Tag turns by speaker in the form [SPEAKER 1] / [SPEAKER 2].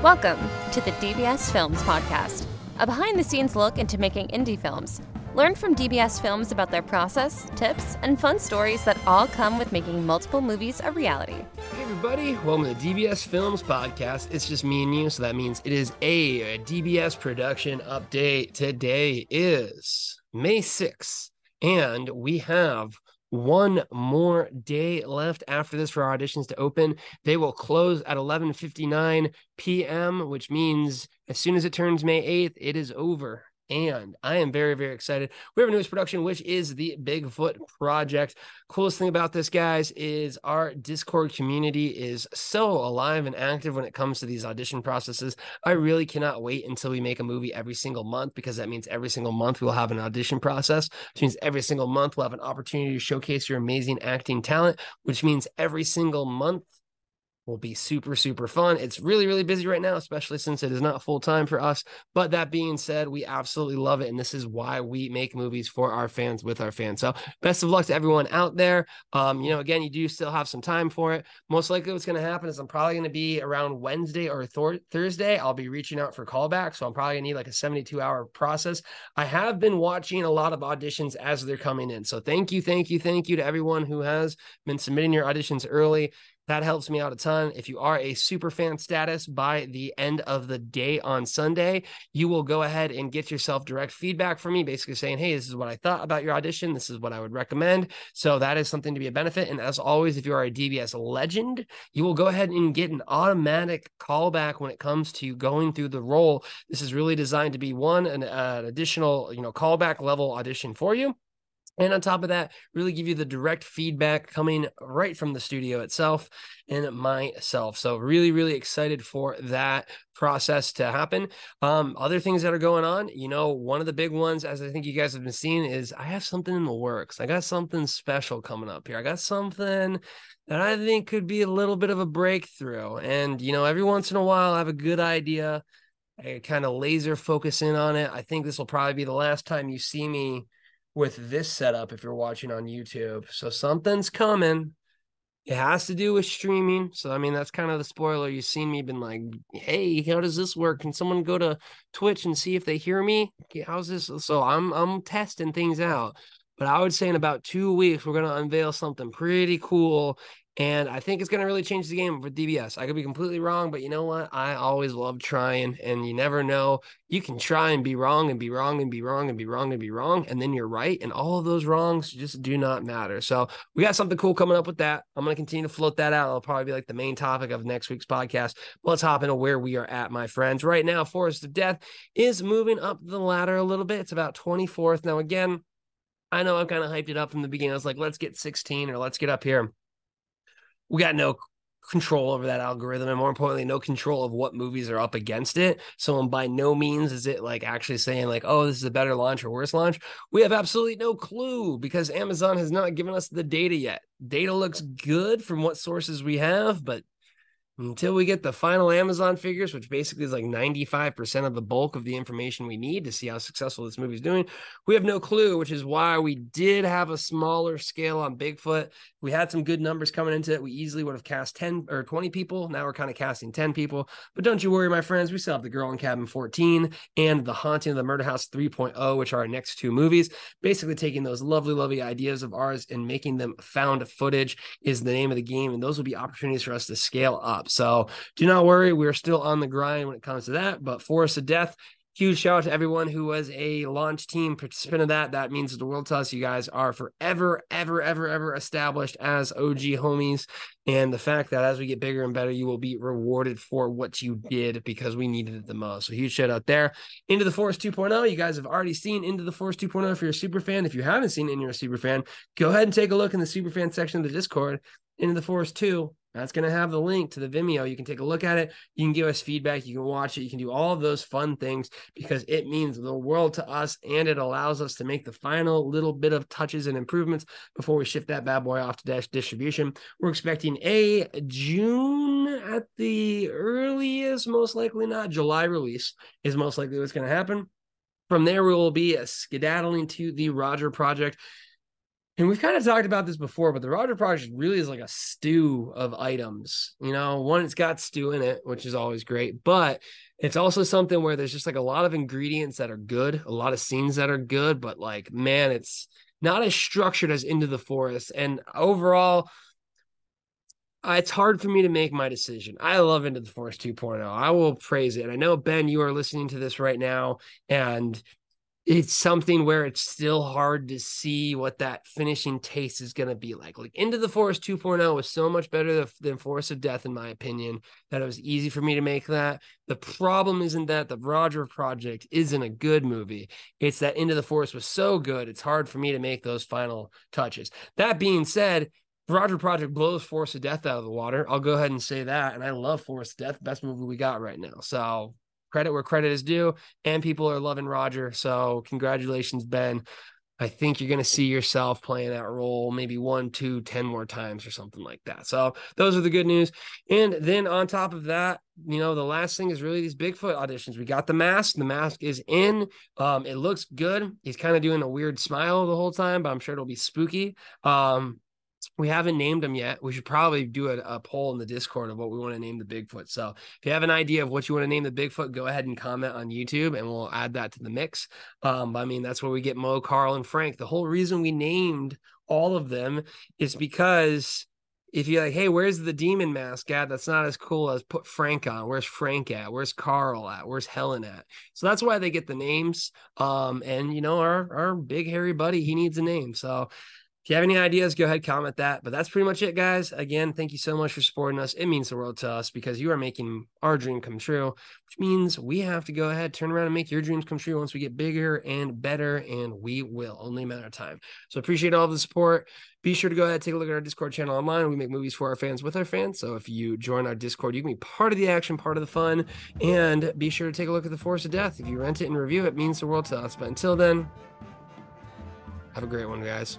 [SPEAKER 1] Welcome to the DBS Films Podcast, a behind the scenes look into making indie films. Learn from DBS Films about their process, tips, and fun stories that all come with making multiple movies a reality.
[SPEAKER 2] Hey, everybody, welcome to the DBS Films Podcast. It's just me and you, so that means it is a DBS production update. Today is May 6th, and we have one more day left after this for our auditions to open. They will close at 11:59 p.m., which means as soon as it turns May 8th, it is over and I am very, very excited. We have a newest production, which is the Bigfoot Project. Coolest thing about this, guys, is our Discord community is so alive and active when it comes to these audition processes. I really cannot wait until we make a movie every single month because that means every single month we'll have an audition process, which means every single month we'll have an opportunity to showcase your amazing acting talent, which means every single month will be super, super fun. It's really, really busy right now, especially since it is not full time for us. But that being said, we absolutely love it. And this is why we make movies for our fans with our fans. So best of luck to everyone out there. Um, you know, again, you do still have some time for it. Most likely what's going to happen is I'm probably going to be around Wednesday or Thursday. I'll be reaching out for callbacks. So I'm probably going to need like a 72 hour process. I have been watching a lot of auditions as they're coming in. So thank you, thank you, thank you to everyone who has been submitting your auditions early. That helps me out a ton. If you are a super fan status by the end of the day on Sunday, you will go ahead and get yourself direct feedback from me, basically saying, Hey, this is what I thought about your audition. This is what I would recommend. So that is something to be a benefit. And as always, if you are a DBS legend, you will go ahead and get an automatic callback when it comes to going through the role. This is really designed to be one, an, uh, additional, you know, callback level audition for you. And on top of that, really give you the direct feedback coming right from the studio itself and myself. So, really, really excited for that process to happen. Um, other things that are going on, you know, one of the big ones, as I think you guys have been seeing, is I have something in the works. I got something special coming up here. I got something that I think could be a little bit of a breakthrough. And, you know, every once in a while, I have a good idea. I kind of laser focus in on it. I think this will probably be the last time you see me with this setup if you're watching on YouTube. So something's coming. It has to do with streaming. So I mean that's kind of the spoiler. You've seen me been like, hey, how does this work? Can someone go to Twitch and see if they hear me? How's this? So I'm I'm testing things out. But I would say in about two weeks, we're gonna unveil something pretty cool and I think it's going to really change the game for DBS. I could be completely wrong, but you know what? I always love trying, and you never know. You can try and be wrong and be wrong and be wrong and be wrong and be wrong, and then you're right. And all of those wrongs just do not matter. So we got something cool coming up with that. I'm going to continue to float that out. It'll probably be like the main topic of next week's podcast. But let's hop into where we are at, my friends. Right now, Forest of Death is moving up the ladder a little bit. It's about 24th. Now, again, I know I've kind of hyped it up from the beginning. I was like, let's get 16 or let's get up here. We got no control over that algorithm and more importantly no control of what movies are up against it. So by no means is it like actually saying like oh this is a better launch or worse launch. We have absolutely no clue because amazon has not given us the data yet. Data looks good from what sources we have but until we get the final Amazon figures, which basically is like 95% of the bulk of the information we need to see how successful this movie is doing, we have no clue, which is why we did have a smaller scale on Bigfoot. We had some good numbers coming into it. We easily would have cast 10 or 20 people. Now we're kind of casting 10 people. But don't you worry, my friends. We still have The Girl in Cabin 14 and The Haunting of the Murder House 3.0, which are our next two movies. Basically, taking those lovely, lovely ideas of ours and making them found footage is the name of the game. And those will be opportunities for us to scale up. So do not worry, we're still on the grind when it comes to that. But Forest of Death, huge shout out to everyone who was a launch team participant of that. That means the world to us. You guys are forever, ever, ever, ever established as OG homies. And the fact that as we get bigger and better, you will be rewarded for what you did because we needed it the most. So huge shout out there. Into the Forest 2.0. You guys have already seen Into the Forest 2.0 if you're a super fan. If you haven't seen it and you're a super fan, go ahead and take a look in the super fan section of the Discord. Into the Forest 2 that's going to have the link to the Vimeo. You can take a look at it. You can give us feedback. You can watch it. You can do all of those fun things because it means the world to us and it allows us to make the final little bit of touches and improvements before we shift that bad boy off to dash distribution. We're expecting a June at the earliest, most likely not. July release is most likely what's going to happen. From there, we will be skedaddling to the Roger Project and we've kind of talked about this before, but the Roger Project really is like a stew of items. You know, one, it's got stew in it, which is always great, but it's also something where there's just like a lot of ingredients that are good, a lot of scenes that are good, but like, man, it's not as structured as Into the Forest. And overall, it's hard for me to make my decision. I love Into the Forest 2.0. I will praise it. And I know, Ben, you are listening to this right now, and it's something where it's still hard to see what that finishing taste is going to be like. Like Into the Forest 2.0 was so much better than Forest of Death, in my opinion, that it was easy for me to make that. The problem isn't that the Roger Project isn't a good movie. It's that Into the Forest was so good, it's hard for me to make those final touches. That being said, Roger Project blows Forest of Death out of the water. I'll go ahead and say that. And I love Forest of Death, best movie we got right now. So credit where credit is due, and people are loving Roger. So congratulations, Ben. I think you're going to see yourself playing that role maybe one, two, ten more times or something like that. So those are the good news. And then on top of that, you know, the last thing is really these Bigfoot auditions. We got the mask. The mask is in. Um, it looks good. He's kind of doing a weird smile the whole time, but I'm sure it'll be spooky. Um, we haven't named them yet. We should probably do a, a, poll in the Discord of what we want to name the Bigfoot. So if you have an idea of what you want to name the Bigfoot, go ahead and comment on YouTube and we'll add that to the mix. Um, I mean, that's where we get Mo, Carl, and Frank. The whole reason we named all of them is because if you're like, hey, where's the demon mask at? That's not as cool as put Frank on. Where's Frank at? Where's Carl at? Where's Helen at? So that's why they get the names. Um, and you know, our our big hairy buddy, he needs a name. So if you have any ideas, go ahead, comment that. But that's pretty much it, guys. Again, thank you so much for supporting us. It means the world to us because you are making our dream come true, which means we have to go ahead, turn around and make your dreams come true once we get bigger and better, and we will, only a matter of time. So appreciate all the support. Be sure to go ahead, take a look at our Discord channel online. We make movies for our fans with our fans. So if you join our Discord, you can be part of the action, part of the fun, and be sure to take a look at the Forest of Death. If you rent it and review it, it means the world to us. But until then, have a great one, guys.